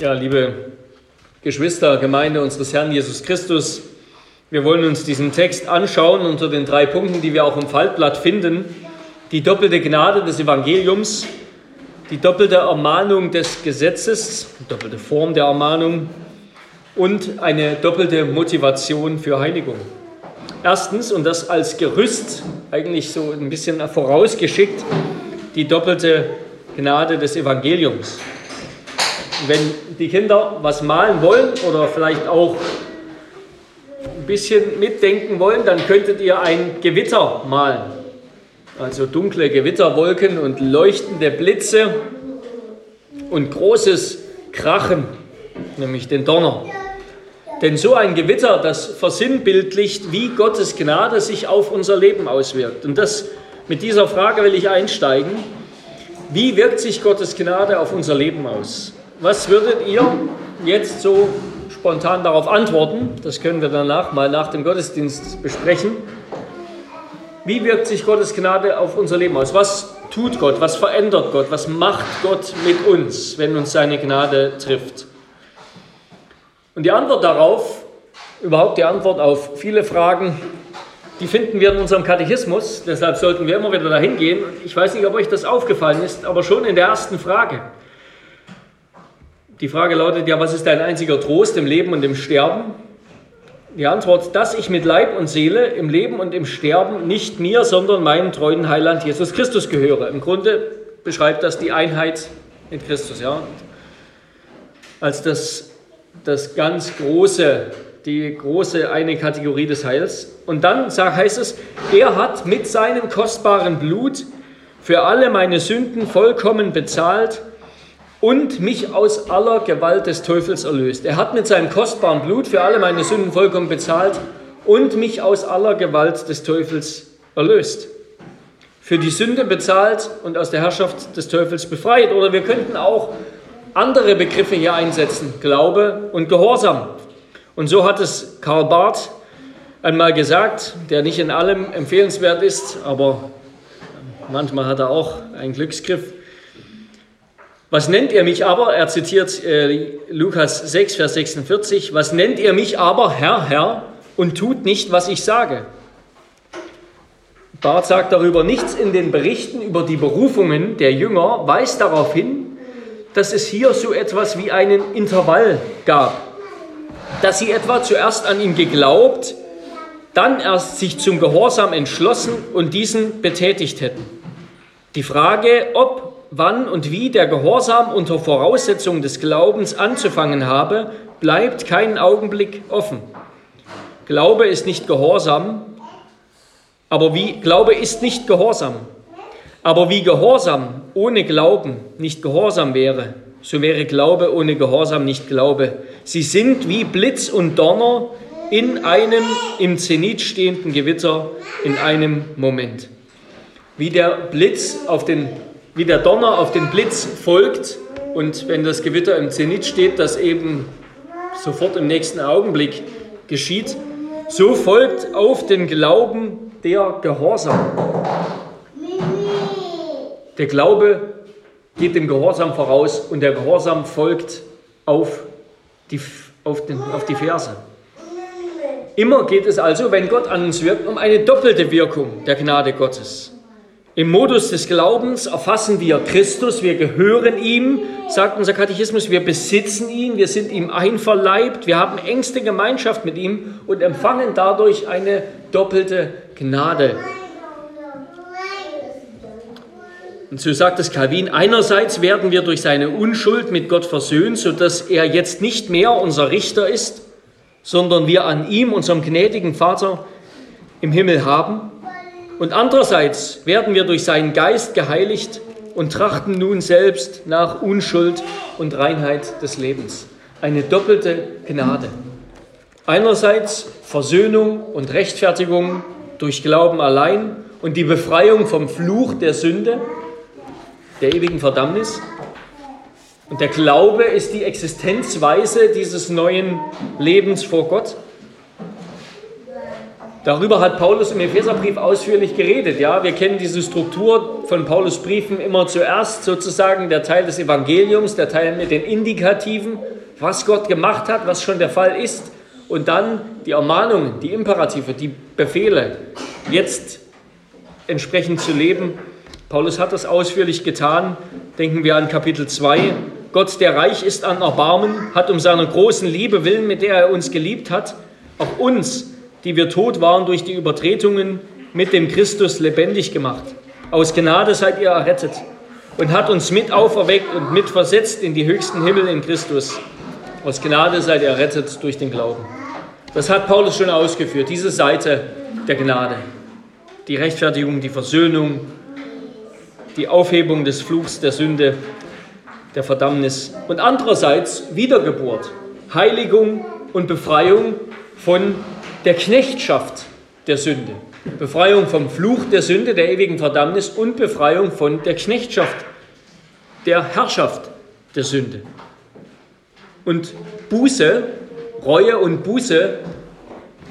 Ja, liebe Geschwister, Gemeinde unseres Herrn Jesus Christus, wir wollen uns diesen Text anschauen unter den drei Punkten, die wir auch im Faltblatt finden. Die doppelte Gnade des Evangeliums, die doppelte Ermahnung des Gesetzes, doppelte Form der Ermahnung und eine doppelte Motivation für Heiligung. Erstens, und das als Gerüst, eigentlich so ein bisschen vorausgeschickt, die doppelte Gnade des Evangeliums wenn die Kinder was malen wollen oder vielleicht auch ein bisschen mitdenken wollen, dann könntet ihr ein Gewitter malen. Also dunkle Gewitterwolken und leuchtende Blitze und großes Krachen, nämlich den Donner. Denn so ein Gewitter, das versinnbildlicht, wie Gottes Gnade sich auf unser Leben auswirkt. Und das, mit dieser Frage will ich einsteigen. Wie wirkt sich Gottes Gnade auf unser Leben aus? Was würdet ihr jetzt so spontan darauf antworten? Das können wir danach mal nach dem Gottesdienst besprechen. Wie wirkt sich Gottes Gnade auf unser Leben aus? Was tut Gott? Was verändert Gott? Was macht Gott mit uns, wenn uns seine Gnade trifft? Und die Antwort darauf, überhaupt die Antwort auf viele Fragen, die finden wir in unserem Katechismus. Deshalb sollten wir immer wieder dahin gehen. Ich weiß nicht, ob euch das aufgefallen ist, aber schon in der ersten Frage. Die Frage lautet ja, was ist dein einziger Trost im Leben und im Sterben? Die Antwort, dass ich mit Leib und Seele im Leben und im Sterben nicht mir, sondern meinem treuen Heiland Jesus Christus gehöre. Im Grunde beschreibt das die Einheit in Christus, ja. Als das, das ganz große, die große eine Kategorie des Heils. Und dann heißt es, er hat mit seinem kostbaren Blut für alle meine Sünden vollkommen bezahlt und mich aus aller Gewalt des Teufels erlöst. Er hat mit seinem kostbaren Blut für alle meine Sünden vollkommen bezahlt und mich aus aller Gewalt des Teufels erlöst. Für die Sünde bezahlt und aus der Herrschaft des Teufels befreit. Oder wir könnten auch andere Begriffe hier einsetzen, Glaube und Gehorsam. Und so hat es Karl Barth einmal gesagt, der nicht in allem empfehlenswert ist, aber manchmal hat er auch einen Glücksgriff. Was nennt ihr mich aber? Er zitiert äh, Lukas 6, Vers 46. Was nennt ihr mich aber, Herr, Herr, und tut nicht, was ich sage? Barth sagt darüber nichts in den Berichten über die Berufungen der Jünger, weist darauf hin, dass es hier so etwas wie einen Intervall gab. Dass sie etwa zuerst an ihn geglaubt, dann erst sich zum Gehorsam entschlossen und diesen betätigt hätten. Die Frage, ob wann und wie der Gehorsam unter Voraussetzung des Glaubens anzufangen habe, bleibt keinen Augenblick offen. Glaube ist nicht Gehorsam, aber wie Glaube ist nicht Gehorsam. Aber wie Gehorsam ohne Glauben nicht Gehorsam wäre, so wäre Glaube ohne Gehorsam nicht Glaube. Sie sind wie Blitz und Donner in einem im Zenit stehenden Gewitter in einem Moment. Wie der Blitz auf den wie der Donner auf den Blitz folgt und wenn das Gewitter im Zenit steht, das eben sofort im nächsten Augenblick geschieht, so folgt auf den Glauben der Gehorsam. Der Glaube geht dem Gehorsam voraus und der Gehorsam folgt auf die, auf, den, auf die Verse. Immer geht es also, wenn Gott an uns wirkt, um eine doppelte Wirkung der Gnade Gottes. Im Modus des Glaubens erfassen wir Christus, wir gehören ihm, sagt unser Katechismus, wir besitzen ihn, wir sind ihm einverleibt, wir haben engste Gemeinschaft mit ihm und empfangen dadurch eine doppelte Gnade. Und so sagt es Calvin, einerseits werden wir durch seine Unschuld mit Gott versöhnt, sodass er jetzt nicht mehr unser Richter ist, sondern wir an ihm, unserem gnädigen Vater im Himmel haben. Und andererseits werden wir durch seinen Geist geheiligt und trachten nun selbst nach Unschuld und Reinheit des Lebens. Eine doppelte Gnade. Einerseits Versöhnung und Rechtfertigung durch Glauben allein und die Befreiung vom Fluch der Sünde, der ewigen Verdammnis. Und der Glaube ist die Existenzweise dieses neuen Lebens vor Gott. Darüber hat Paulus im Epheserbrief ausführlich geredet. Ja, wir kennen diese Struktur von Paulus Briefen immer zuerst sozusagen der Teil des Evangeliums, der Teil mit den Indikativen was Gott gemacht hat, was schon der Fall ist. Und dann die Ermahnungen, die Imperative, die Befehle, jetzt entsprechend zu leben. Paulus hat das ausführlich getan. Denken wir an Kapitel 2. Gott, der reich ist an Erbarmen, hat um seiner großen Liebe willen, mit der er uns geliebt hat, auch uns, die wir tot waren durch die Übertretungen, mit dem Christus lebendig gemacht. Aus Gnade seid ihr errettet und hat uns mit auferweckt und mit versetzt in die höchsten Himmel in Christus. Aus Gnade seid ihr errettet durch den Glauben. Das hat Paulus schon ausgeführt, diese Seite der Gnade. Die Rechtfertigung, die Versöhnung, die Aufhebung des Fluchs der Sünde, der Verdammnis und andererseits Wiedergeburt, Heiligung und Befreiung von der Knechtschaft der Sünde. Befreiung vom Fluch der Sünde, der ewigen Verdammnis und Befreiung von der Knechtschaft, der Herrschaft der Sünde. Und Buße, Reue und Buße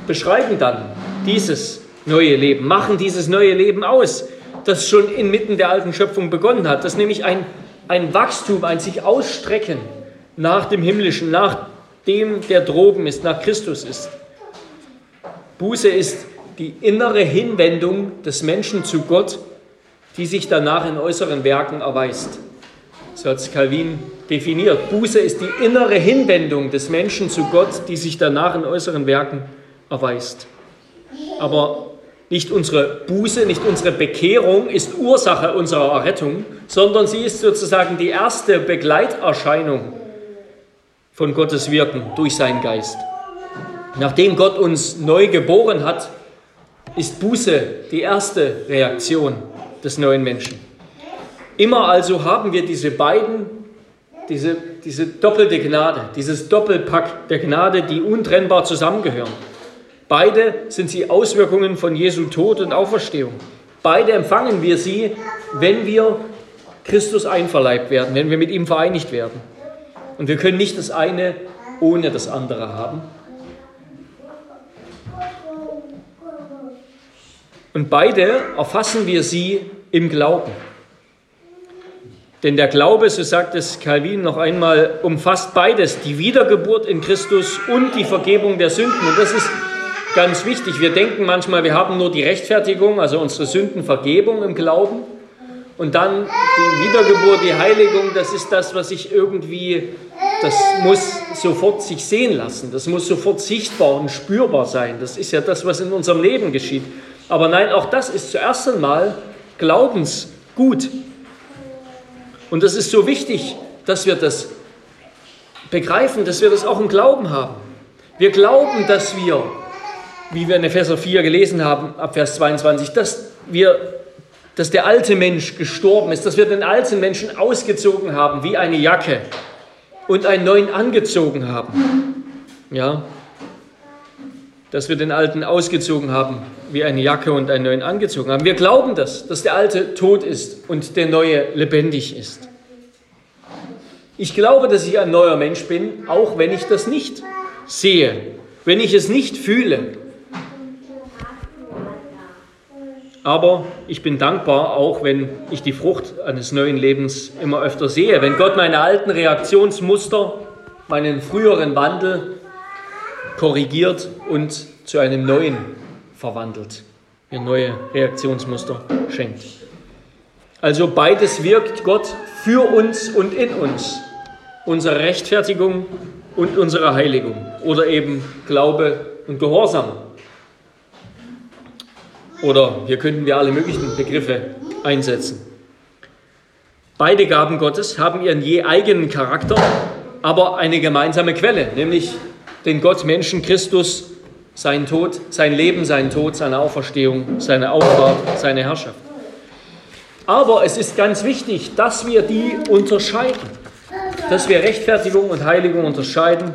beschreiben dann dieses neue Leben, machen dieses neue Leben aus, das schon inmitten der alten Schöpfung begonnen hat, das nämlich ein, ein Wachstum, ein sich ausstrecken nach dem Himmlischen, nach dem, der droben ist, nach Christus ist. Buße ist die innere Hinwendung des Menschen zu Gott, die sich danach in äußeren Werken erweist. So hat es Calvin definiert. Buße ist die innere Hinwendung des Menschen zu Gott, die sich danach in äußeren Werken erweist. Aber nicht unsere Buße, nicht unsere Bekehrung ist Ursache unserer Errettung, sondern sie ist sozusagen die erste Begleiterscheinung von Gottes Wirken durch seinen Geist. Nachdem Gott uns neu geboren hat, ist Buße die erste Reaktion des neuen Menschen. Immer also haben wir diese beiden, diese, diese doppelte Gnade, dieses Doppelpack der Gnade, die untrennbar zusammengehören. Beide sind sie Auswirkungen von Jesu Tod und Auferstehung. Beide empfangen wir sie, wenn wir Christus einverleibt werden, wenn wir mit ihm vereinigt werden. Und wir können nicht das eine ohne das andere haben. Und beide erfassen wir sie im Glauben. Denn der Glaube, so sagt es Calvin noch einmal, umfasst beides, die Wiedergeburt in Christus und die Vergebung der Sünden. Und das ist ganz wichtig. Wir denken manchmal, wir haben nur die Rechtfertigung, also unsere Sündenvergebung im Glauben. Und dann die Wiedergeburt, die Heiligung, das ist das, was ich irgendwie, das muss sofort sich sehen lassen. Das muss sofort sichtbar und spürbar sein. Das ist ja das, was in unserem Leben geschieht. Aber nein, auch das ist zuerst einmal Glaubensgut. Und das ist so wichtig, dass wir das begreifen, dass wir das auch im Glauben haben. Wir glauben, dass wir, wie wir in Epheser 4 gelesen haben, ab Vers 22, dass wir dass der alte Mensch gestorben ist, dass wir den alten Menschen ausgezogen haben wie eine Jacke und einen neuen angezogen haben. Ja, dass wir den alten ausgezogen haben wie eine Jacke und einen neuen angezogen haben. Wir glauben das, dass der alte tot ist und der neue lebendig ist. Ich glaube, dass ich ein neuer Mensch bin, auch wenn ich das nicht sehe, wenn ich es nicht fühle. Aber ich bin dankbar, auch wenn ich die Frucht eines neuen Lebens immer öfter sehe. Wenn Gott meine alten Reaktionsmuster, meinen früheren Wandel korrigiert und zu einem neuen verwandelt, mir neue Reaktionsmuster schenkt. Also beides wirkt Gott für uns und in uns. Unsere Rechtfertigung und unsere Heiligung oder eben Glaube und Gehorsam. Oder hier könnten wir alle möglichen Begriffe einsetzen. Beide Gaben Gottes haben ihren je eigenen Charakter, aber eine gemeinsame Quelle, nämlich den Gott Menschen Christus sein Tod, sein Leben, sein Tod, seine Auferstehung, seine Aufgabe, seine Herrschaft. Aber es ist ganz wichtig, dass wir die unterscheiden, dass wir Rechtfertigung und Heiligung unterscheiden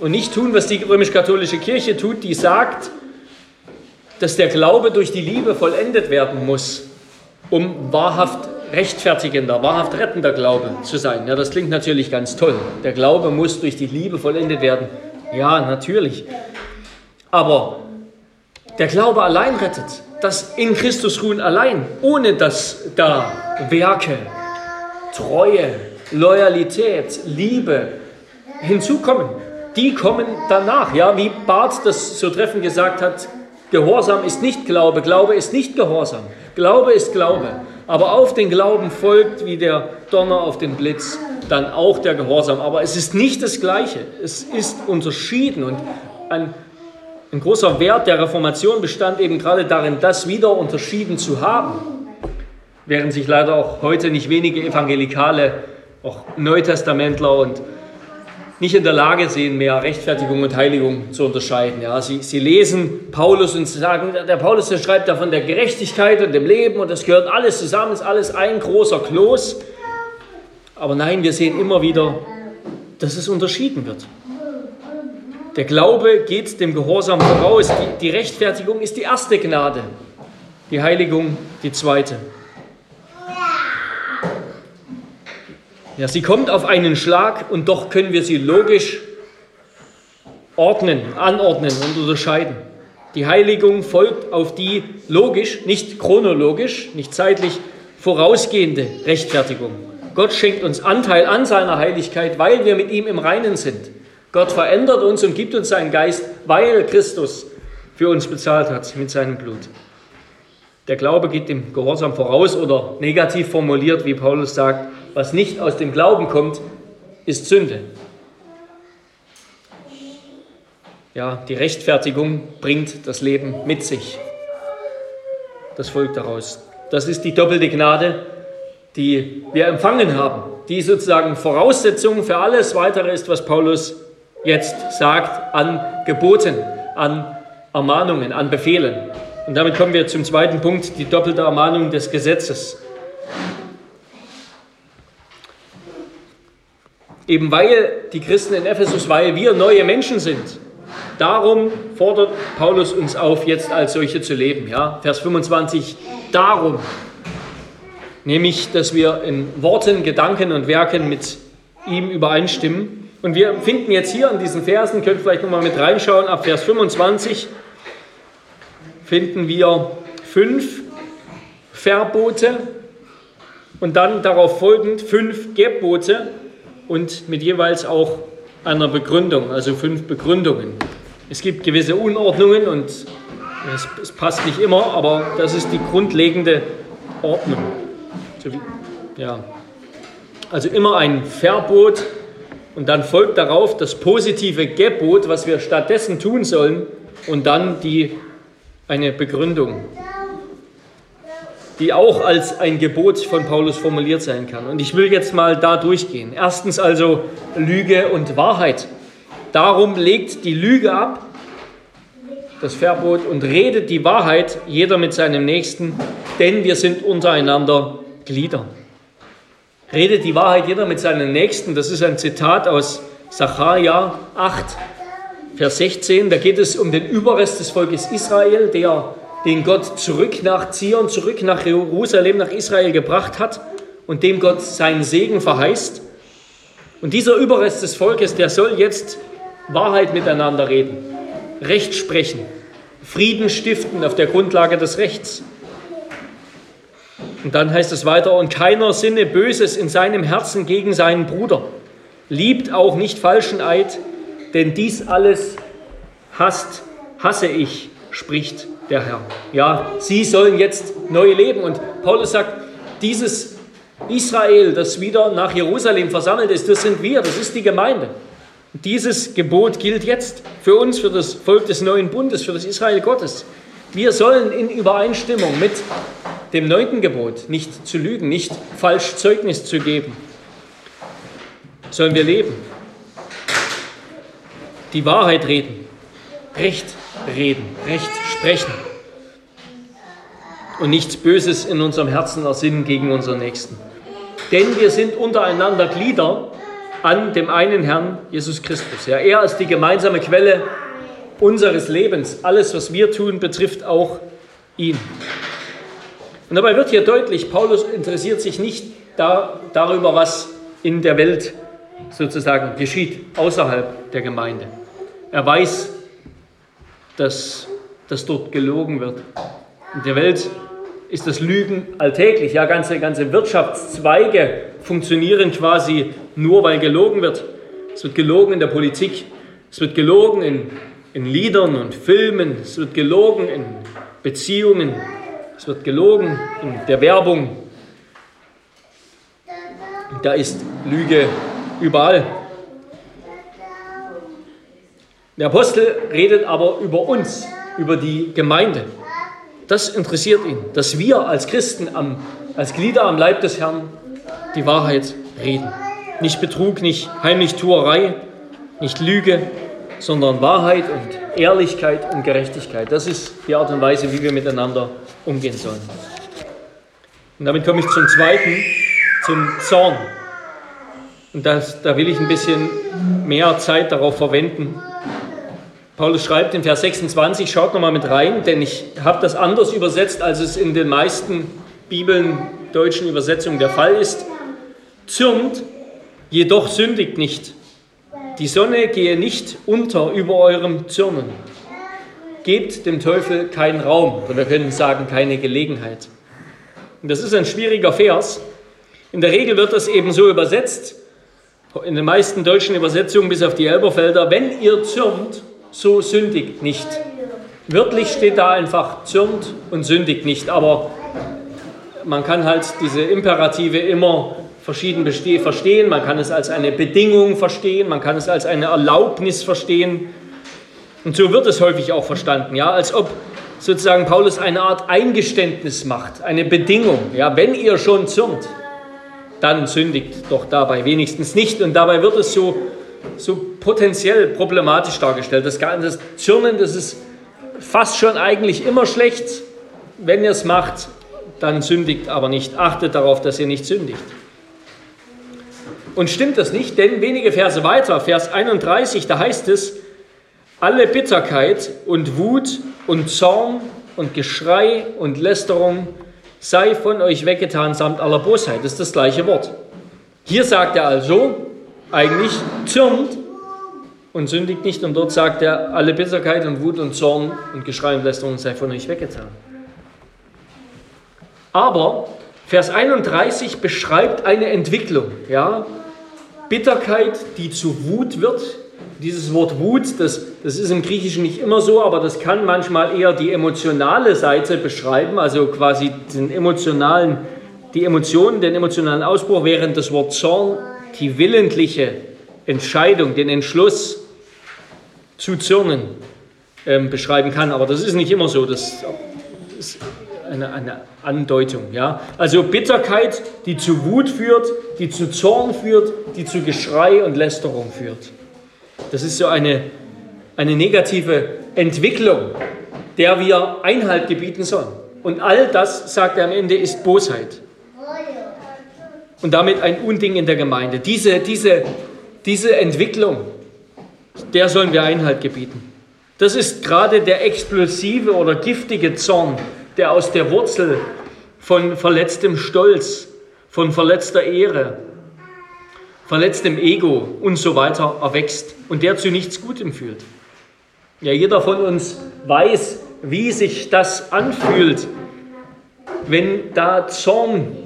und nicht tun, was die römisch-katholische Kirche tut, die sagt, dass der Glaube durch die Liebe vollendet werden muss, um wahrhaft rechtfertigender, wahrhaft rettender Glaube zu sein. Ja, das klingt natürlich ganz toll. Der Glaube muss durch die Liebe vollendet werden. Ja, natürlich. Aber der Glaube allein rettet. Das in Christus ruhen allein, ohne dass da Werke, Treue, Loyalität, Liebe hinzukommen. Die kommen danach. Ja, wie Barth das so treffend gesagt hat, Gehorsam ist nicht Glaube, Glaube ist nicht Gehorsam. Glaube ist Glaube. Aber auf den Glauben folgt wie der Donner auf den Blitz dann auch der Gehorsam. Aber es ist nicht das Gleiche. Es ist unterschieden. Und ein, ein großer Wert der Reformation bestand eben gerade darin, das wieder unterschieden zu haben. Während sich leider auch heute nicht wenige Evangelikale, auch Neutestamentler und nicht in der Lage sehen, mehr Rechtfertigung und Heiligung zu unterscheiden. Ja, sie, sie lesen Paulus und sagen, der Paulus der schreibt da von der Gerechtigkeit und dem Leben und das gehört alles zusammen, ist alles ein großer Kloß. Aber nein, wir sehen immer wieder, dass es unterschieden wird. Der Glaube geht dem Gehorsam voraus. Die, die Rechtfertigung ist die erste Gnade, die Heiligung die zweite. Ja, sie kommt auf einen Schlag und doch können wir sie logisch ordnen, anordnen und unterscheiden. Die Heiligung folgt auf die logisch, nicht chronologisch, nicht zeitlich vorausgehende Rechtfertigung. Gott schenkt uns Anteil an seiner Heiligkeit, weil wir mit ihm im Reinen sind. Gott verändert uns und gibt uns seinen Geist, weil Christus für uns bezahlt hat mit seinem Blut. Der Glaube geht dem Gehorsam voraus oder negativ formuliert, wie Paulus sagt, was nicht aus dem Glauben kommt, ist Sünde. Ja, die Rechtfertigung bringt das Leben mit sich. Das folgt daraus. Das ist die doppelte Gnade, die wir empfangen haben, die sozusagen Voraussetzung für alles weitere ist, was Paulus jetzt sagt an Geboten, an Ermahnungen, an Befehlen. Und damit kommen wir zum zweiten Punkt, die doppelte Ermahnung des Gesetzes. Eben weil die Christen in Ephesus, weil wir neue Menschen sind. Darum fordert Paulus uns auf, jetzt als solche zu leben. Ja? Vers 25, darum. Nämlich, dass wir in Worten, Gedanken und Werken mit ihm übereinstimmen. Und wir finden jetzt hier in diesen Versen, könnt vielleicht nochmal mit reinschauen, ab Vers 25 finden wir fünf Verbote und dann darauf folgend fünf Gebote und mit jeweils auch einer Begründung, also fünf Begründungen. Es gibt gewisse Unordnungen und es, es passt nicht immer, aber das ist die grundlegende Ordnung. Ja. Also immer ein Verbot und dann folgt darauf das positive Gebot, was wir stattdessen tun sollen und dann die, eine Begründung die auch als ein Gebot von Paulus formuliert sein kann. Und ich will jetzt mal da durchgehen. Erstens also Lüge und Wahrheit. Darum legt die Lüge ab, das Verbot, und redet die Wahrheit, jeder mit seinem Nächsten, denn wir sind untereinander Glieder. Redet die Wahrheit jeder mit seinem Nächsten, das ist ein Zitat aus Sacharja 8, Vers 16. Da geht es um den Überrest des Volkes Israel, der den Gott zurück nach Zion, zurück nach Jerusalem, nach Israel gebracht hat und dem Gott seinen Segen verheißt. Und dieser Überrest des Volkes, der soll jetzt Wahrheit miteinander reden, Recht sprechen, Frieden stiften auf der Grundlage des Rechts. Und dann heißt es weiter, und keiner sinne Böses in seinem Herzen gegen seinen Bruder, liebt auch nicht falschen Eid, denn dies alles hasst, hasse ich, spricht der Herr. Ja, sie sollen jetzt neu leben. Und Paulus sagt, dieses Israel, das wieder nach Jerusalem versammelt ist, das sind wir, das ist die Gemeinde. Dieses Gebot gilt jetzt für uns, für das Volk des neuen Bundes, für das Israel Gottes. Wir sollen in Übereinstimmung mit dem neunten Gebot nicht zu lügen, nicht falsch Zeugnis zu geben, sollen wir leben, die Wahrheit reden, Recht reden, Recht sprechen und nichts Böses in unserem Herzen ersinnen gegen unseren Nächsten. Denn wir sind untereinander Glieder an dem einen Herrn Jesus Christus. Ja, er ist die gemeinsame Quelle unseres Lebens. Alles, was wir tun, betrifft auch ihn. Und dabei wird hier deutlich, Paulus interessiert sich nicht da, darüber, was in der Welt sozusagen geschieht, außerhalb der Gemeinde. Er weiß, dass, dass dort gelogen wird. In der Welt ist das Lügen alltäglich. Ja, ganze, ganze Wirtschaftszweige funktionieren quasi nur, weil gelogen wird. Es wird gelogen in der Politik, es wird gelogen in, in Liedern und Filmen, es wird gelogen in Beziehungen, es wird gelogen in der Werbung. Da ist Lüge überall. Der Apostel redet aber über uns, über die Gemeinde. Das interessiert ihn, dass wir als Christen, am, als Glieder am Leib des Herrn die Wahrheit reden. Nicht Betrug, nicht Heimlichtuerei, nicht Lüge, sondern Wahrheit und Ehrlichkeit und Gerechtigkeit. Das ist die Art und Weise, wie wir miteinander umgehen sollen. Und damit komme ich zum zweiten, zum Zorn. Und das, da will ich ein bisschen mehr Zeit darauf verwenden. Paulus schreibt in Vers 26, schaut nochmal mit rein, denn ich habe das anders übersetzt, als es in den meisten Bibeln, deutschen Übersetzungen der Fall ist. Zürnt, jedoch sündigt nicht. Die Sonne gehe nicht unter über eurem Zürnen. Gebt dem Teufel keinen Raum, oder wir können sagen, keine Gelegenheit. Und das ist ein schwieriger Vers. In der Regel wird das eben so übersetzt, in den meisten deutschen Übersetzungen bis auf die Elberfelder, wenn ihr zürnt, so sündigt nicht. Wörtlich steht da einfach zürnt und sündigt nicht, aber man kann halt diese Imperative immer verschieden verstehen. Man kann es als eine Bedingung verstehen, man kann es als eine Erlaubnis verstehen. Und so wird es häufig auch verstanden, ja, als ob sozusagen Paulus eine Art Eingeständnis macht, eine Bedingung. Ja, wenn ihr schon zürnt, dann sündigt doch dabei wenigstens nicht. Und dabei wird es so, so potenziell problematisch dargestellt. Das, das Zürnen, das ist fast schon eigentlich immer schlecht. Wenn ihr es macht, dann sündigt aber nicht. Achtet darauf, dass ihr nicht sündigt. Und stimmt das nicht? Denn wenige Verse weiter, Vers 31, da heißt es, alle Bitterkeit und Wut und Zorn und Geschrei und Lästerung sei von euch weggetan samt aller Bosheit. Das ist das gleiche Wort. Hier sagt er also eigentlich zürnt und sündigt nicht. Und dort sagt er, alle Bitterkeit und Wut und Zorn und Geschrei und Lästerung sei von euch weggetan. Aber Vers 31 beschreibt eine Entwicklung. Ja? Bitterkeit, die zu Wut wird. Dieses Wort Wut, das, das ist im Griechischen nicht immer so, aber das kann manchmal eher die emotionale Seite beschreiben, also quasi den emotionalen, die Emotionen, den emotionalen Ausbruch, während das Wort Zorn die willentliche Entscheidung, den Entschluss zu zürnen ähm, beschreiben kann. Aber das ist nicht immer so. Das ist eine, eine Andeutung. Ja? Also Bitterkeit, die zu Wut führt, die zu Zorn führt, die zu Geschrei und Lästerung führt. Das ist so eine, eine negative Entwicklung, der wir Einhalt gebieten sollen. Und all das, sagt er am Ende, ist Bosheit. Und damit ein Unding in der Gemeinde. Diese, diese, diese Entwicklung, der sollen wir Einhalt gebieten. Das ist gerade der explosive oder giftige Zorn, der aus der Wurzel von verletztem Stolz, von verletzter Ehre, verletztem Ego und so weiter erwächst und der zu nichts Gutem führt. Ja, jeder von uns weiß, wie sich das anfühlt, wenn da Zorn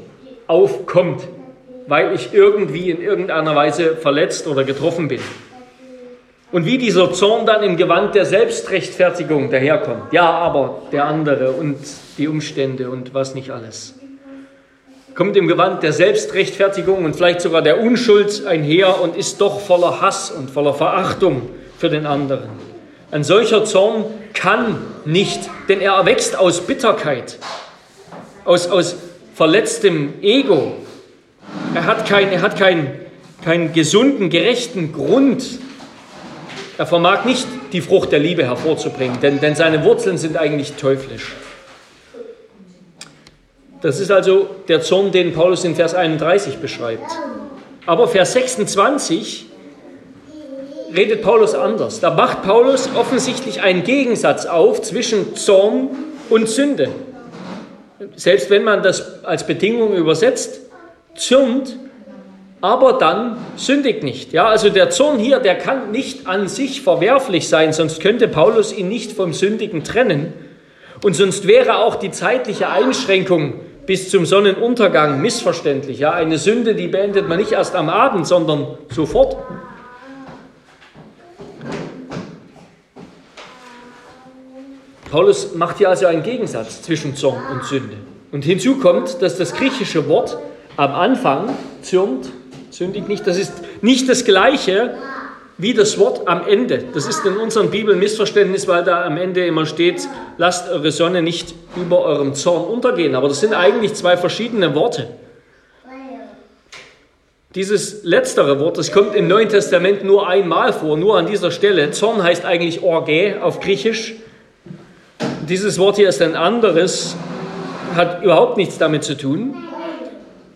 aufkommt, weil ich irgendwie in irgendeiner Weise verletzt oder getroffen bin. Und wie dieser Zorn dann im Gewand der Selbstrechtfertigung daherkommt. Ja, aber der andere und die Umstände und was nicht alles. Kommt im Gewand der Selbstrechtfertigung und vielleicht sogar der Unschuld einher und ist doch voller Hass und voller Verachtung für den anderen. Ein solcher Zorn kann nicht, denn er erwächst aus Bitterkeit, aus, aus verletztem Ego. Er hat, keinen er hat keinen gesunden, gerechten Grund, er vermag nicht die Frucht der Liebe hervorzubringen, denn, denn seine Wurzeln sind eigentlich teuflisch. Das ist also der Zorn, den Paulus in Vers 31 beschreibt. Aber Vers 26 redet Paulus anders. Da macht Paulus offensichtlich einen Gegensatz auf zwischen Zorn und Sünde. Selbst wenn man das als Bedingung übersetzt, zürnt, aber dann sündigt nicht. Ja, also der Zorn hier, der kann nicht an sich verwerflich sein, sonst könnte Paulus ihn nicht vom Sündigen trennen. Und sonst wäre auch die zeitliche Einschränkung bis zum Sonnenuntergang missverständlich. Ja, eine Sünde, die beendet man nicht erst am Abend, sondern sofort. Paulus macht hier also einen Gegensatz zwischen Zorn und Sünde. Und hinzu kommt, dass das griechische Wort am Anfang zürnt, sündigt nicht, das ist nicht das gleiche wie das Wort am Ende. Das ist in unseren Bibeln Missverständnis, weil da am Ende immer steht, lasst eure Sonne nicht über eurem Zorn untergehen. Aber das sind eigentlich zwei verschiedene Worte. Dieses letztere Wort, das kommt im Neuen Testament nur einmal vor, nur an dieser Stelle. Zorn heißt eigentlich Orge auf Griechisch. Dieses Wort hier ist ein anderes, hat überhaupt nichts damit zu tun.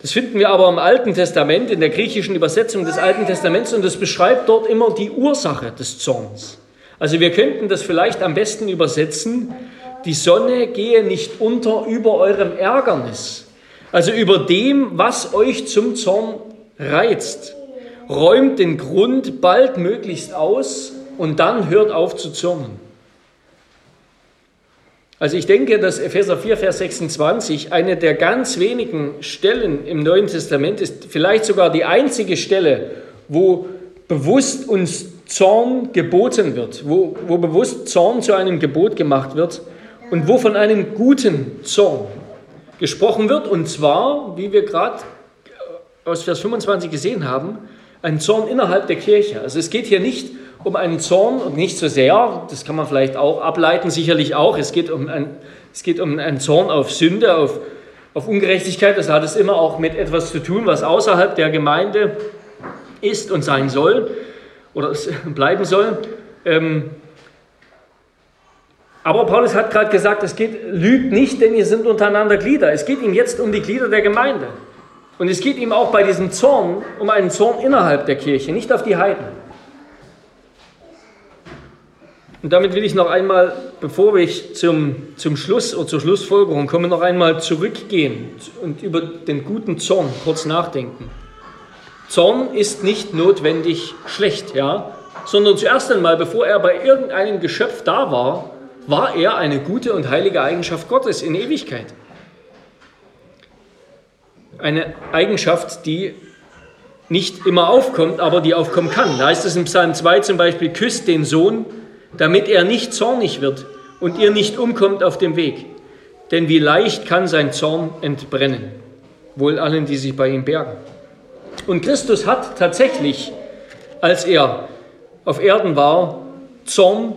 Das finden wir aber im Alten Testament, in der griechischen Übersetzung des Alten Testaments, und das beschreibt dort immer die Ursache des Zorns. Also wir könnten das vielleicht am besten übersetzen, die Sonne gehe nicht unter über eurem Ärgernis, also über dem, was euch zum Zorn reizt, räumt den Grund baldmöglichst aus und dann hört auf zu zürnen. Also ich denke, dass Epheser 4, Vers 26 eine der ganz wenigen Stellen im Neuen Testament ist, vielleicht sogar die einzige Stelle, wo bewusst uns Zorn geboten wird, wo, wo bewusst Zorn zu einem Gebot gemacht wird und wo von einem guten Zorn gesprochen wird, und zwar, wie wir gerade aus Vers 25 gesehen haben, ein Zorn innerhalb der Kirche. Also es geht hier nicht um einen Zorn und nicht so sehr, das kann man vielleicht auch ableiten, sicherlich auch, es geht um, ein, es geht um einen Zorn auf Sünde, auf, auf Ungerechtigkeit. Das hat es immer auch mit etwas zu tun, was außerhalb der Gemeinde ist und sein soll oder bleiben soll. Ähm, aber Paulus hat gerade gesagt, es geht, lügt nicht, denn ihr sind untereinander Glieder. Es geht ihm jetzt um die Glieder der Gemeinde. Und es geht ihm auch bei diesem Zorn um einen Zorn innerhalb der Kirche, nicht auf die Heiden. Und damit will ich noch einmal, bevor ich zum, zum Schluss oder zur Schlussfolgerung komme, noch einmal zurückgehen und über den guten Zorn kurz nachdenken. Zorn ist nicht notwendig schlecht, ja, sondern zuerst einmal, bevor er bei irgendeinem Geschöpf da war, war er eine gute und heilige Eigenschaft Gottes in Ewigkeit eine Eigenschaft, die nicht immer aufkommt, aber die aufkommen kann. Da heißt es im Psalm 2 zum Beispiel, küsst den Sohn, damit er nicht zornig wird und ihr nicht umkommt auf dem Weg. Denn wie leicht kann sein Zorn entbrennen, wohl allen, die sich bei ihm bergen. Und Christus hat tatsächlich, als er auf Erden war, Zorn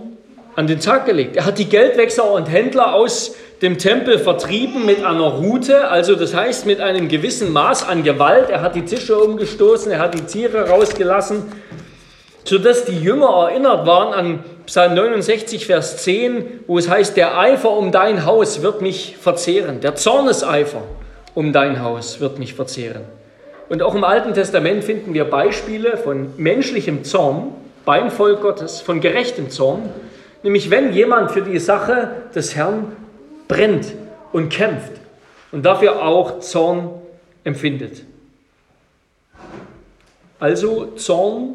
an den Tag gelegt. Er hat die Geldwechsler und Händler aus dem Tempel vertrieben mit einer Rute, also das heißt mit einem gewissen Maß an Gewalt. Er hat die Tische umgestoßen, er hat die Tiere rausgelassen, sodass die Jünger erinnert waren an Psalm 69, Vers 10, wo es heißt, der Eifer um dein Haus wird mich verzehren, der Zorneseifer um dein Haus wird mich verzehren. Und auch im Alten Testament finden wir Beispiele von menschlichem Zorn beim Volk Gottes, von gerechtem Zorn, nämlich wenn jemand für die Sache des Herrn brennt und kämpft und dafür auch Zorn empfindet. Also Zorn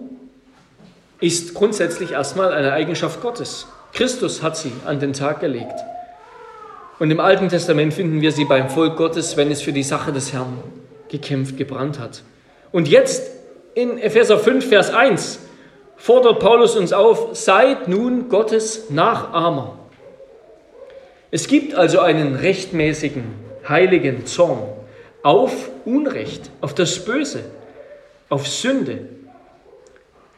ist grundsätzlich erstmal eine Eigenschaft Gottes. Christus hat sie an den Tag gelegt. Und im Alten Testament finden wir sie beim Volk Gottes, wenn es für die Sache des Herrn gekämpft, gebrannt hat. Und jetzt in Epheser 5, Vers 1 fordert Paulus uns auf, seid nun Gottes Nachahmer es gibt also einen rechtmäßigen, heiligen Zorn auf Unrecht, auf das Böse, auf Sünde,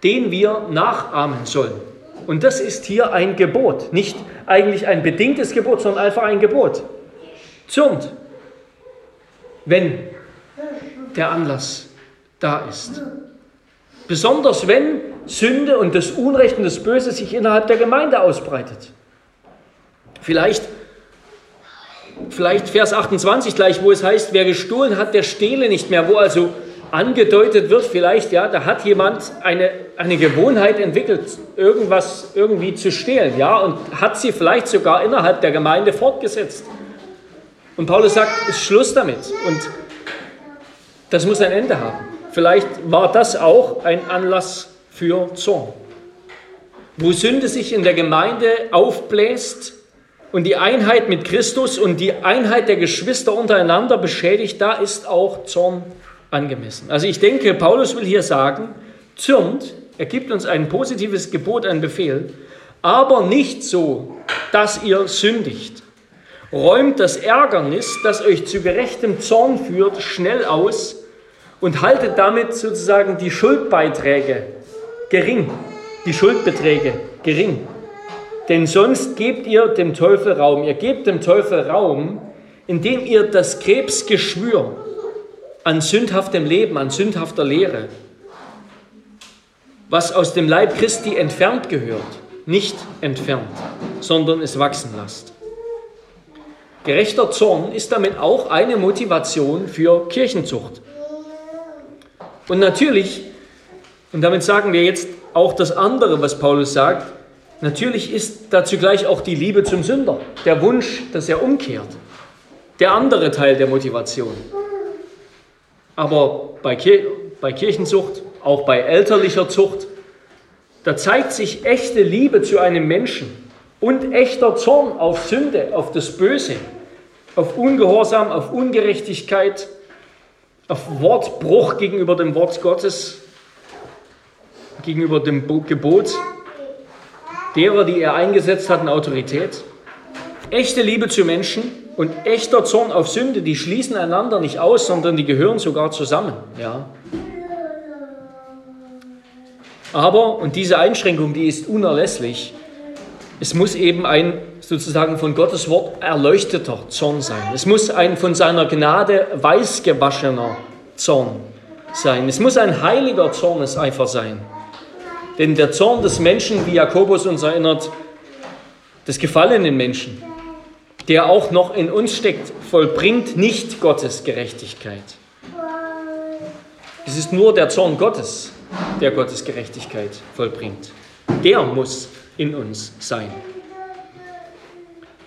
den wir nachahmen sollen. Und das ist hier ein Gebot, nicht eigentlich ein bedingtes Gebot, sondern einfach ein Gebot. Zürnt, wenn der Anlass da ist. Besonders wenn Sünde und das Unrecht und das Böse sich innerhalb der Gemeinde ausbreitet. Vielleicht vielleicht Vers 28 gleich, wo es heißt, wer gestohlen hat, der stehle nicht mehr, wo also angedeutet wird, vielleicht, ja, da hat jemand eine, eine Gewohnheit entwickelt, irgendwas irgendwie zu stehlen, ja, und hat sie vielleicht sogar innerhalb der Gemeinde fortgesetzt. Und Paulus sagt, ist Schluss damit und das muss ein Ende haben. Vielleicht war das auch ein Anlass für Zorn. Wo Sünde sich in der Gemeinde aufbläst, und die Einheit mit Christus und die Einheit der Geschwister untereinander beschädigt, da ist auch Zorn angemessen. Also ich denke, Paulus will hier sagen, zürnt, er gibt uns ein positives Gebot, einen Befehl, aber nicht so, dass ihr sündigt. Räumt das Ärgernis, das euch zu gerechtem Zorn führt, schnell aus und haltet damit sozusagen die Schuldbeiträge gering, die Schuldbeträge gering. Denn sonst gebt ihr dem Teufel Raum. Ihr gebt dem Teufel Raum, indem ihr das Krebsgeschwür an sündhaftem Leben, an sündhafter Lehre, was aus dem Leib Christi entfernt gehört, nicht entfernt, sondern es wachsen lasst. Gerechter Zorn ist damit auch eine Motivation für Kirchenzucht. Und natürlich, und damit sagen wir jetzt auch das andere, was Paulus sagt, natürlich ist da zugleich auch die Liebe zum Sünder, der Wunsch, dass er umkehrt, der andere Teil der Motivation. Aber bei, Kir bei Kirchenzucht, auch bei elterlicher Zucht, da zeigt sich echte Liebe zu einem Menschen und echter Zorn auf Sünde, auf das Böse, auf Ungehorsam, auf Ungerechtigkeit, auf Wortbruch gegenüber dem Wort Gottes, gegenüber dem Gebot derer, die er eingesetzt hat in Autorität. Echte Liebe zu Menschen und echter Zorn auf Sünde, die schließen einander nicht aus, sondern die gehören sogar zusammen. Ja. Aber, und diese Einschränkung, die ist unerlässlich, es muss eben ein sozusagen von Gottes Wort erleuchteter Zorn sein. Es muss ein von seiner Gnade weißgewaschener Zorn sein. Es muss ein heiliger Zorneseifer sein. Denn der Zorn des Menschen, wie Jakobus uns erinnert, des gefallenen Menschen, der auch noch in uns steckt, vollbringt nicht Gottes Gerechtigkeit. Es ist nur der Zorn Gottes, der Gottes Gerechtigkeit vollbringt. Der muss in uns sein.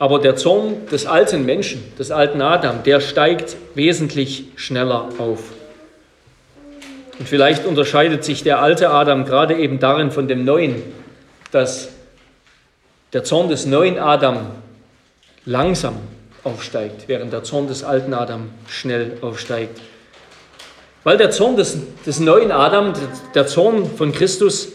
Aber der Zorn des alten Menschen, des alten Adam, der steigt wesentlich schneller auf. Und vielleicht unterscheidet sich der alte Adam gerade eben darin von dem neuen, dass der Zorn des neuen Adam langsam aufsteigt, während der Zorn des alten Adam schnell aufsteigt. Weil der Zorn des, des neuen Adam, der Zorn von Christus,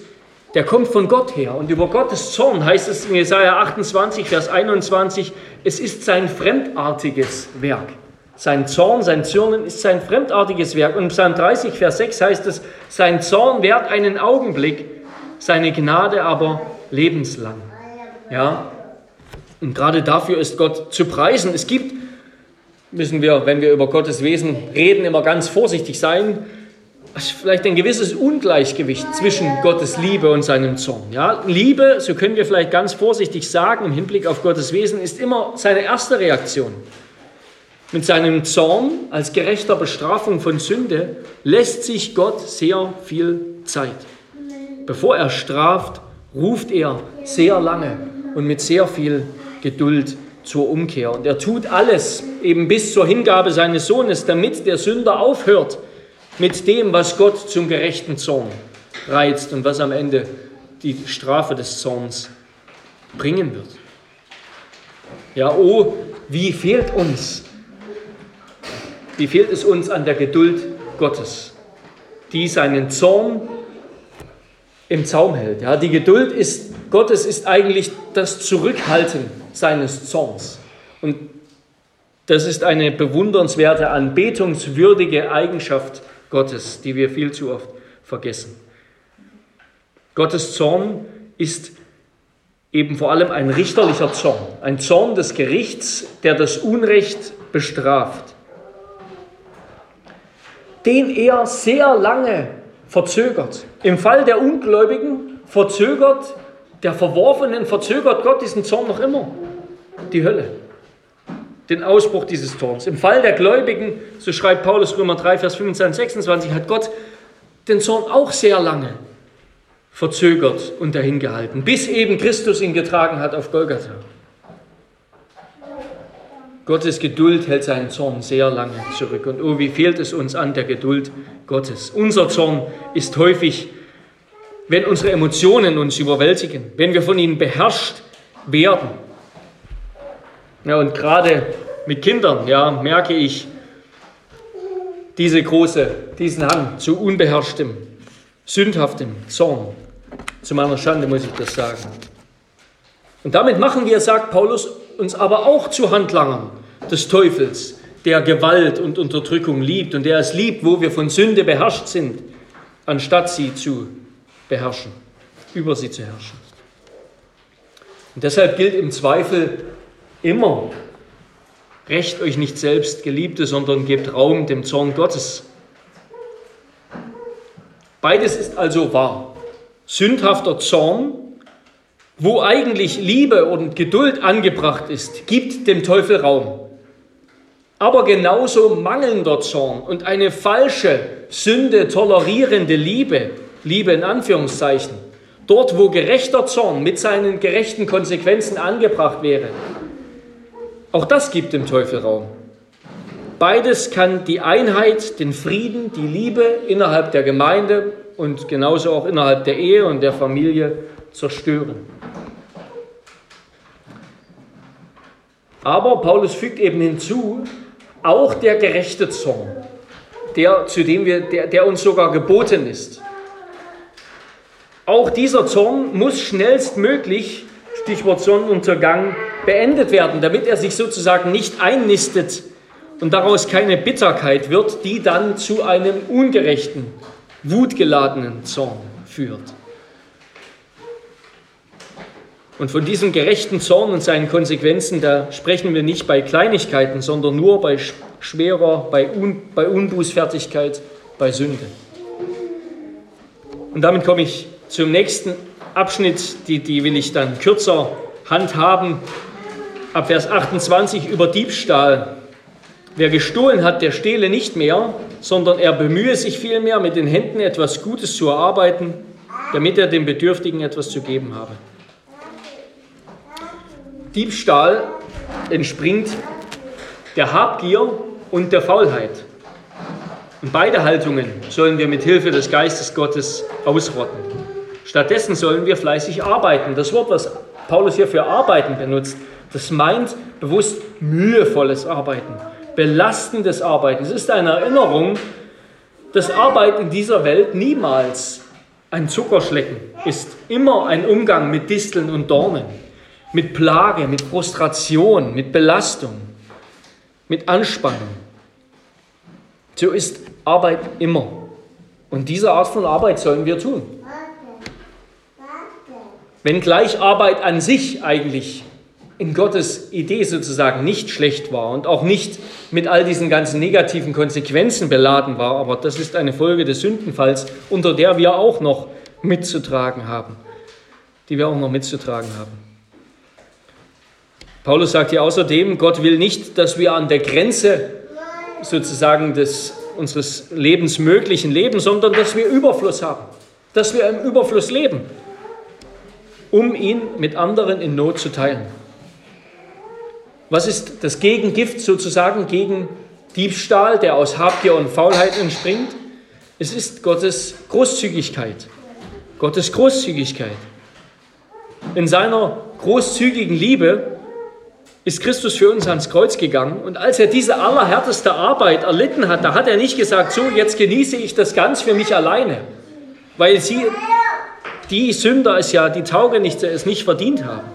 der kommt von Gott her. Und über Gottes Zorn heißt es in Jesaja 28, Vers 21, es ist sein fremdartiges Werk. Sein Zorn, sein Zürnen ist sein fremdartiges Werk. Und Psalm 30, Vers 6 heißt es, sein Zorn währt einen Augenblick, seine Gnade aber lebenslang. Ja, und gerade dafür ist Gott zu preisen. Es gibt, müssen wir, wenn wir über Gottes Wesen reden, immer ganz vorsichtig sein, vielleicht ein gewisses Ungleichgewicht zwischen Gottes Liebe und seinem Zorn. Ja, Liebe, so können wir vielleicht ganz vorsichtig sagen, im Hinblick auf Gottes Wesen, ist immer seine erste Reaktion. Mit seinem Zorn als gerechter Bestrafung von Sünde lässt sich Gott sehr viel Zeit. Bevor er straft, ruft er sehr lange und mit sehr viel Geduld zur Umkehr. Und er tut alles eben bis zur Hingabe seines Sohnes, damit der Sünder aufhört mit dem, was Gott zum gerechten Zorn reizt und was am Ende die Strafe des Zorns bringen wird. Ja, oh, wie fehlt uns wie fehlt es uns an der Geduld Gottes, die seinen Zorn im Zaum hält. Ja, die Geduld ist, Gottes ist eigentlich das Zurückhalten seines Zorns. Und das ist eine bewundernswerte, anbetungswürdige Eigenschaft Gottes, die wir viel zu oft vergessen. Gottes Zorn ist eben vor allem ein richterlicher Zorn, ein Zorn des Gerichts, der das Unrecht bestraft den er sehr lange verzögert. Im Fall der Ungläubigen verzögert, der Verworfenen verzögert Gott diesen Zorn noch immer. Die Hölle. Den Ausbruch dieses Zorns. Im Fall der Gläubigen, so schreibt Paulus Römer 3, Vers 25, 26, hat Gott den Zorn auch sehr lange verzögert und dahingehalten, bis eben Christus ihn getragen hat auf Golgatha. Gottes Geduld hält seinen Zorn sehr lange zurück. Und oh, wie fehlt es uns an der Geduld Gottes. Unser Zorn ist häufig, wenn unsere Emotionen uns überwältigen, wenn wir von ihnen beherrscht werden. Ja, und gerade mit Kindern ja, merke ich diese große, diesen Hang zu unbeherrschtem, sündhaftem Zorn. Zu meiner Schande muss ich das sagen. Und damit machen wir, sagt Paulus, uns aber auch zu Handlangern des Teufels, der Gewalt und Unterdrückung liebt und der es liebt, wo wir von Sünde beherrscht sind, anstatt sie zu beherrschen, über sie zu herrschen. Und deshalb gilt im Zweifel immer, rächt euch nicht selbst, Geliebte, sondern gebt Raum dem Zorn Gottes. Beides ist also wahr. Sündhafter Zorn, wo eigentlich Liebe und Geduld angebracht ist, gibt dem Teufel Raum. Aber genauso mangelnder Zorn und eine falsche, Sünde tolerierende Liebe, Liebe in Anführungszeichen, dort wo gerechter Zorn mit seinen gerechten Konsequenzen angebracht wäre, auch das gibt dem Teufel Raum. Beides kann die Einheit, den Frieden, die Liebe innerhalb der Gemeinde und genauso auch innerhalb der Ehe und der Familie zerstören. Aber Paulus fügt eben hinzu, auch der gerechte Zorn, der, zu dem wir, der, der uns sogar geboten ist. Auch dieser Zorn muss schnellstmöglich, Stichwort Sonnenuntergang, beendet werden, damit er sich sozusagen nicht einnistet und daraus keine Bitterkeit wird, die dann zu einem ungerechten, wutgeladenen Zorn führt. Und von diesem gerechten Zorn und seinen Konsequenzen, da sprechen wir nicht bei Kleinigkeiten, sondern nur bei schwerer, bei, Un, bei Unbußfertigkeit, bei Sünde. Und damit komme ich zum nächsten Abschnitt, die, die will ich dann kürzer handhaben ab Vers 28 über Diebstahl. Wer gestohlen hat, der stehle nicht mehr, sondern er bemühe sich vielmehr, mit den Händen etwas Gutes zu erarbeiten, damit er dem Bedürftigen etwas zu geben habe. Diebstahl entspringt der Habgier und der Faulheit. Und beide Haltungen sollen wir mit Hilfe des Geistes Gottes ausrotten. Stattdessen sollen wir fleißig arbeiten. Das Wort, was Paulus hier für Arbeiten benutzt, das meint bewusst mühevolles Arbeiten, belastendes Arbeiten. Es ist eine Erinnerung, dass Arbeit in dieser Welt niemals ein Zuckerschlecken ist, immer ein Umgang mit Disteln und Dornen, mit Plage, mit Frustration, mit Belastung, mit Anspannung. So ist Arbeit immer. Und diese Art von Arbeit sollen wir tun. Wenn gleich Arbeit an sich eigentlich in Gottes Idee sozusagen nicht schlecht war und auch nicht mit all diesen ganzen negativen Konsequenzen beladen war, aber das ist eine Folge des Sündenfalls, unter der wir auch noch mitzutragen haben, die wir auch noch mitzutragen haben. Paulus sagt hier außerdem, Gott will nicht, dass wir an der Grenze sozusagen des unseres lebensmöglichen leben, sondern dass wir Überfluss haben, dass wir im Überfluss leben, um ihn mit anderen in Not zu teilen. Was ist das Gegengift sozusagen gegen Diebstahl, der aus Habgier und Faulheit entspringt? Es ist Gottes Großzügigkeit. Gottes Großzügigkeit. In seiner großzügigen Liebe ist Christus für uns ans Kreuz gegangen und als er diese allerhärteste Arbeit erlitten hat, da hat er nicht gesagt, so jetzt genieße ich das ganz für mich alleine, weil sie, die Sünder es ja, die Taugenichtse es nicht verdient haben.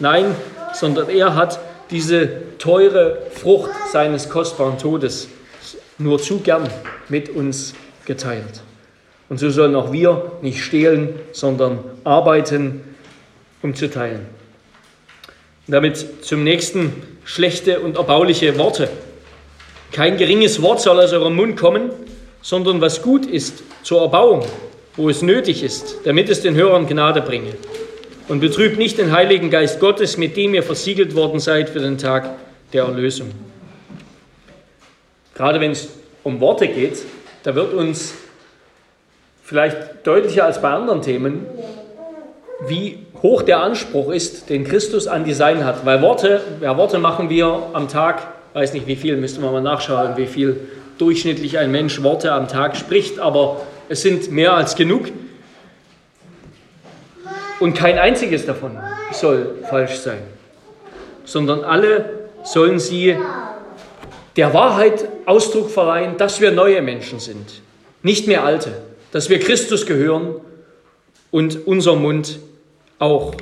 Nein, sondern er hat diese teure Frucht seines kostbaren Todes nur zu gern mit uns geteilt. Und so sollen auch wir nicht stehlen, sondern arbeiten, um zu teilen. Damit zum nächsten schlechte und erbauliche Worte. Kein geringes Wort soll aus eurem Mund kommen, sondern was gut ist zur Erbauung, wo es nötig ist, damit es den Hörern Gnade bringe und betrübt nicht den Heiligen Geist Gottes, mit dem ihr versiegelt worden seid für den Tag der Erlösung. Gerade wenn es um Worte geht, da wird uns vielleicht deutlicher als bei anderen Themen, wie hoch der Anspruch ist, den Christus an die Sein hat. Weil Worte, ja, Worte machen wir am Tag, weiß nicht wie viel, müsste man mal nachschauen, wie viel durchschnittlich ein Mensch Worte am Tag spricht, aber es sind mehr als genug. Und kein einziges davon soll falsch sein, sondern alle sollen sie der Wahrheit Ausdruck verleihen, dass wir neue Menschen sind, nicht mehr alte, dass wir Christus gehören und unser Mund auch.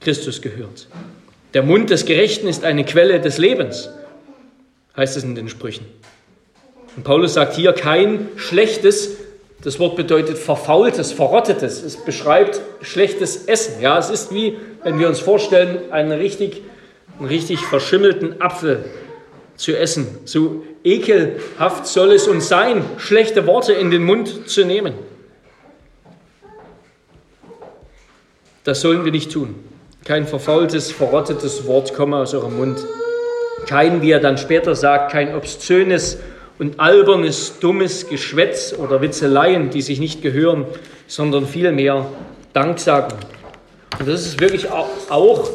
Christus gehört. Der Mund des Gerechten ist eine Quelle des Lebens, heißt es in den Sprüchen. Und Paulus sagt hier kein schlechtes, das Wort bedeutet verfaultes, verrottetes. Es beschreibt schlechtes Essen. Ja, es ist wie, wenn wir uns vorstellen, einen richtig, einen richtig verschimmelten Apfel zu essen. So ekelhaft soll es uns sein, schlechte Worte in den Mund zu nehmen. Das sollen wir nicht tun. Kein verfaultes, verrottetes Wort komme aus eurem Mund. Kein, wie er dann später sagt, kein obszönes und albernes, dummes Geschwätz oder Witzeleien, die sich nicht gehören, sondern vielmehr Danksagen. Und das ist wirklich auch,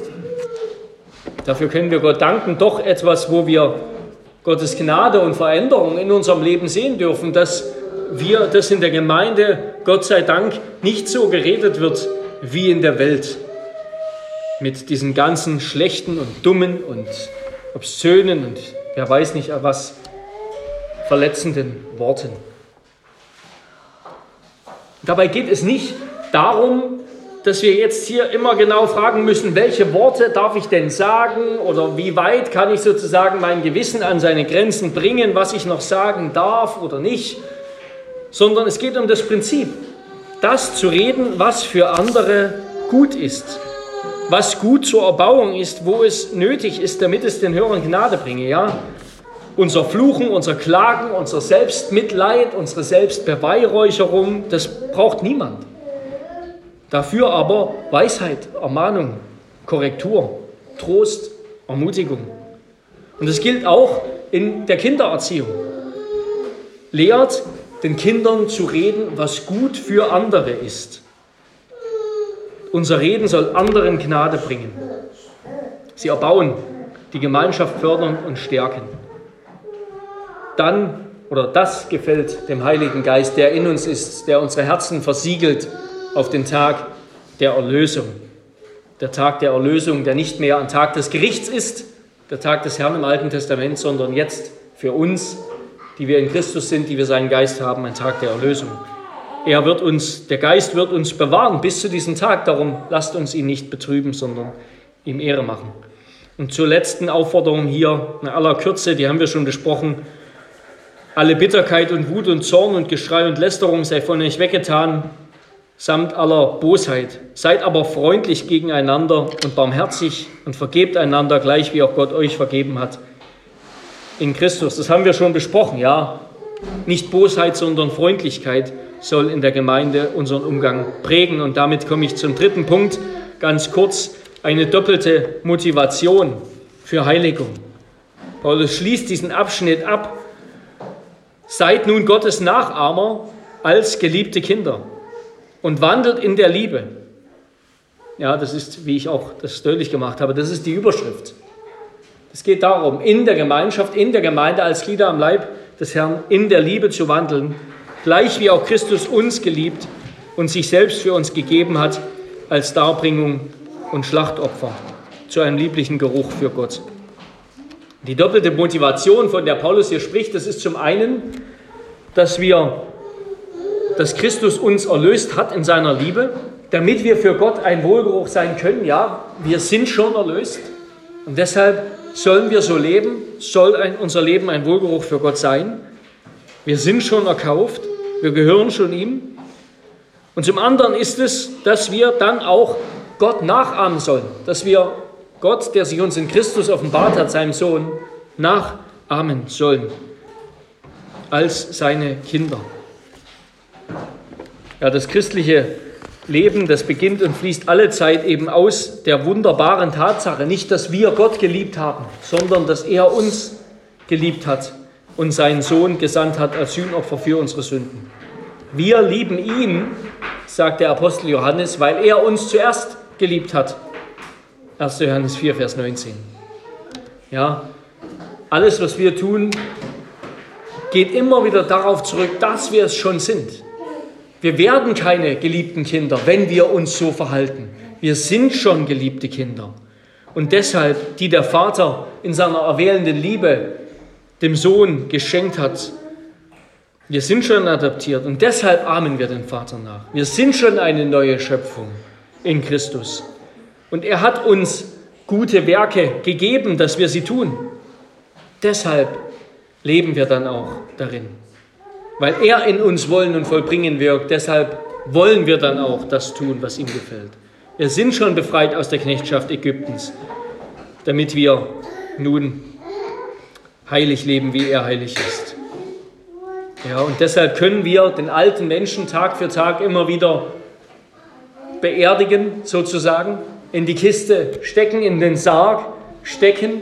dafür können wir Gott danken, doch etwas, wo wir Gottes Gnade und Veränderung in unserem Leben sehen dürfen, dass wir, dass in der Gemeinde, Gott sei Dank, nicht so geredet wird wie in der Welt. Mit diesen ganzen schlechten und dummen und obszönen und wer weiß nicht was verletzenden Worten. Dabei geht es nicht darum, dass wir jetzt hier immer genau fragen müssen, welche Worte darf ich denn sagen oder wie weit kann ich sozusagen mein Gewissen an seine Grenzen bringen, was ich noch sagen darf oder nicht, sondern es geht um das Prinzip, das zu reden, was für andere gut ist, was gut zur Erbauung ist, wo es nötig ist, damit es den Hörern Gnade bringe, ja? Unser Fluchen, unser Klagen, unser Selbstmitleid, unsere Selbstbeweihräucherung, das braucht niemand. Dafür aber Weisheit, Ermahnung, Korrektur, Trost, Ermutigung. Und das gilt auch in der Kindererziehung. Lehrt den Kindern zu reden, was gut für andere ist. Unser Reden soll anderen Gnade bringen. Sie erbauen, die Gemeinschaft fördern und stärken dann oder das gefällt dem Heiligen Geist, der in uns ist, der unsere Herzen versiegelt auf den Tag der Erlösung. Der Tag der Erlösung, der nicht mehr ein Tag des Gerichts ist, der Tag des Herrn im Alten Testament, sondern jetzt für uns, die wir in Christus sind, die wir seinen Geist haben, ein Tag der Erlösung. Er wird uns, der Geist wird uns bewahren bis zu diesem Tag. Darum lasst uns ihn nicht betrüben, sondern ihm Ehre machen. Und zur letzten Aufforderung hier in aller Kürze, die haben wir schon besprochen. Alle Bitterkeit und Wut und Zorn und Geschrei und Lästerung sei von euch weggetan, samt aller Bosheit. Seid aber freundlich gegeneinander und barmherzig und vergebt einander gleich, wie auch Gott euch vergeben hat. In Christus, das haben wir schon besprochen, ja. Nicht Bosheit, sondern Freundlichkeit soll in der Gemeinde unseren Umgang prägen. Und damit komme ich zum dritten Punkt, ganz kurz, eine doppelte Motivation für Heiligung. Paulus schließt diesen Abschnitt ab Seid nun Gottes Nachahmer als geliebte Kinder und wandelt in der Liebe. Ja, das ist, wie ich auch das deutlich gemacht habe, das ist die Überschrift. Es geht darum, in der Gemeinschaft, in der Gemeinde als Glieder am Leib des Herrn in der Liebe zu wandeln, gleich wie auch Christus uns geliebt und sich selbst für uns gegeben hat als Darbringung und Schlachtopfer zu einem lieblichen Geruch für Gott. Die doppelte Motivation, von der Paulus hier spricht, das ist zum einen, dass wir, dass Christus uns erlöst hat in seiner Liebe, damit wir für Gott ein Wohlgeruch sein können. Ja, wir sind schon erlöst und deshalb sollen wir so leben, soll ein, unser Leben ein Wohlgeruch für Gott sein. Wir sind schon erkauft, wir gehören schon ihm. Und zum anderen ist es, dass wir dann auch Gott nachahmen sollen, dass wir Gott, der sich uns in Christus offenbart hat, seinem Sohn, nachahmen sollen als seine Kinder. Ja, das christliche Leben, das beginnt und fließt alle Zeit eben aus der wunderbaren Tatsache, nicht, dass wir Gott geliebt haben, sondern dass er uns geliebt hat und seinen Sohn gesandt hat als Sühnopfer für unsere Sünden. Wir lieben ihn, sagt der Apostel Johannes, weil er uns zuerst geliebt hat 1. Johannes 4, Vers 19. Ja, alles, was wir tun, geht immer wieder darauf zurück, dass wir es schon sind. Wir werden keine geliebten Kinder, wenn wir uns so verhalten. Wir sind schon geliebte Kinder. Und deshalb, die der Vater in seiner erwählenden Liebe dem Sohn geschenkt hat, wir sind schon adaptiert und deshalb ahmen wir den Vater nach. Wir sind schon eine neue Schöpfung in Christus. Und er hat uns gute Werke gegeben, dass wir sie tun. Deshalb leben wir dann auch darin. Weil er in uns wollen und vollbringen wirkt, deshalb wollen wir dann auch das tun, was ihm gefällt. Wir sind schon befreit aus der Knechtschaft Ägyptens, damit wir nun heilig leben, wie er heilig ist. Ja, und deshalb können wir den alten Menschen Tag für Tag immer wieder beerdigen, sozusagen, in die Kiste stecken, in den Sarg stecken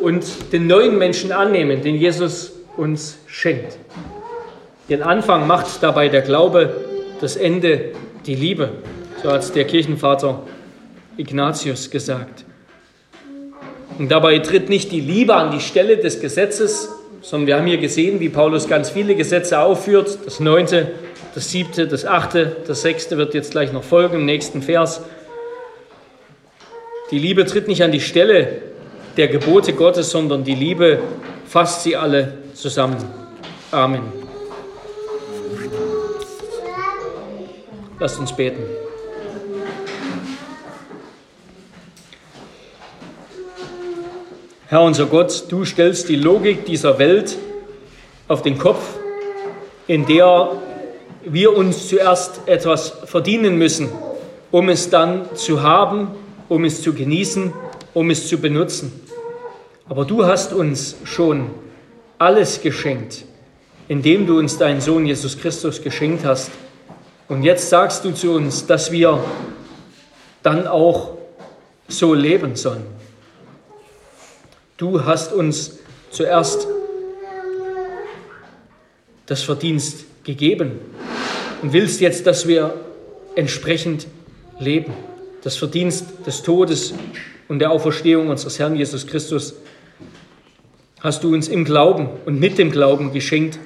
und den neuen Menschen annehmen, den Jesus uns schenkt. Den Anfang macht dabei der Glaube, das Ende die Liebe. So hat es der Kirchenvater Ignatius gesagt. Und dabei tritt nicht die Liebe an die Stelle des Gesetzes, sondern wir haben hier gesehen, wie Paulus ganz viele Gesetze aufführt. Das neunte, das siebte, das achte, das sechste wird jetzt gleich noch folgen im nächsten Vers. Die Liebe tritt nicht an die Stelle der Gebote Gottes, sondern die Liebe fasst sie alle zusammen. Amen. Lasst uns beten. Herr unser Gott, du stellst die Logik dieser Welt auf den Kopf, in der wir uns zuerst etwas verdienen müssen, um es dann zu haben, um es zu genießen, um es zu benutzen. Aber du hast uns schon alles geschenkt, indem du uns deinen Sohn Jesus Christus geschenkt hast. Und jetzt sagst du zu uns, dass wir dann auch so leben sollen. Du hast uns zuerst das Verdienst gegeben und willst jetzt, dass wir entsprechend leben. Das Verdienst des Todes und der Auferstehung unseres Herrn Jesus Christus hast du uns im Glauben und mit dem Glauben geschenkt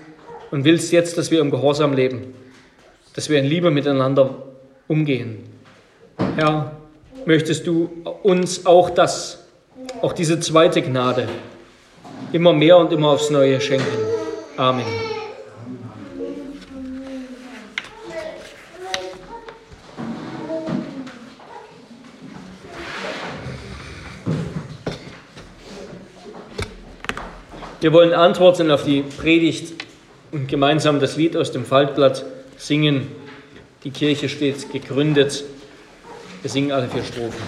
und willst jetzt, dass wir im Gehorsam leben, dass wir in Liebe miteinander umgehen. Herr, möchtest du uns auch das auch diese zweite Gnade immer mehr und immer aufs Neue schenken. Amen. Wir wollen antworten auf die Predigt und gemeinsam das Lied aus dem Faltblatt singen. Die Kirche steht gegründet. Wir singen alle vier Strophen.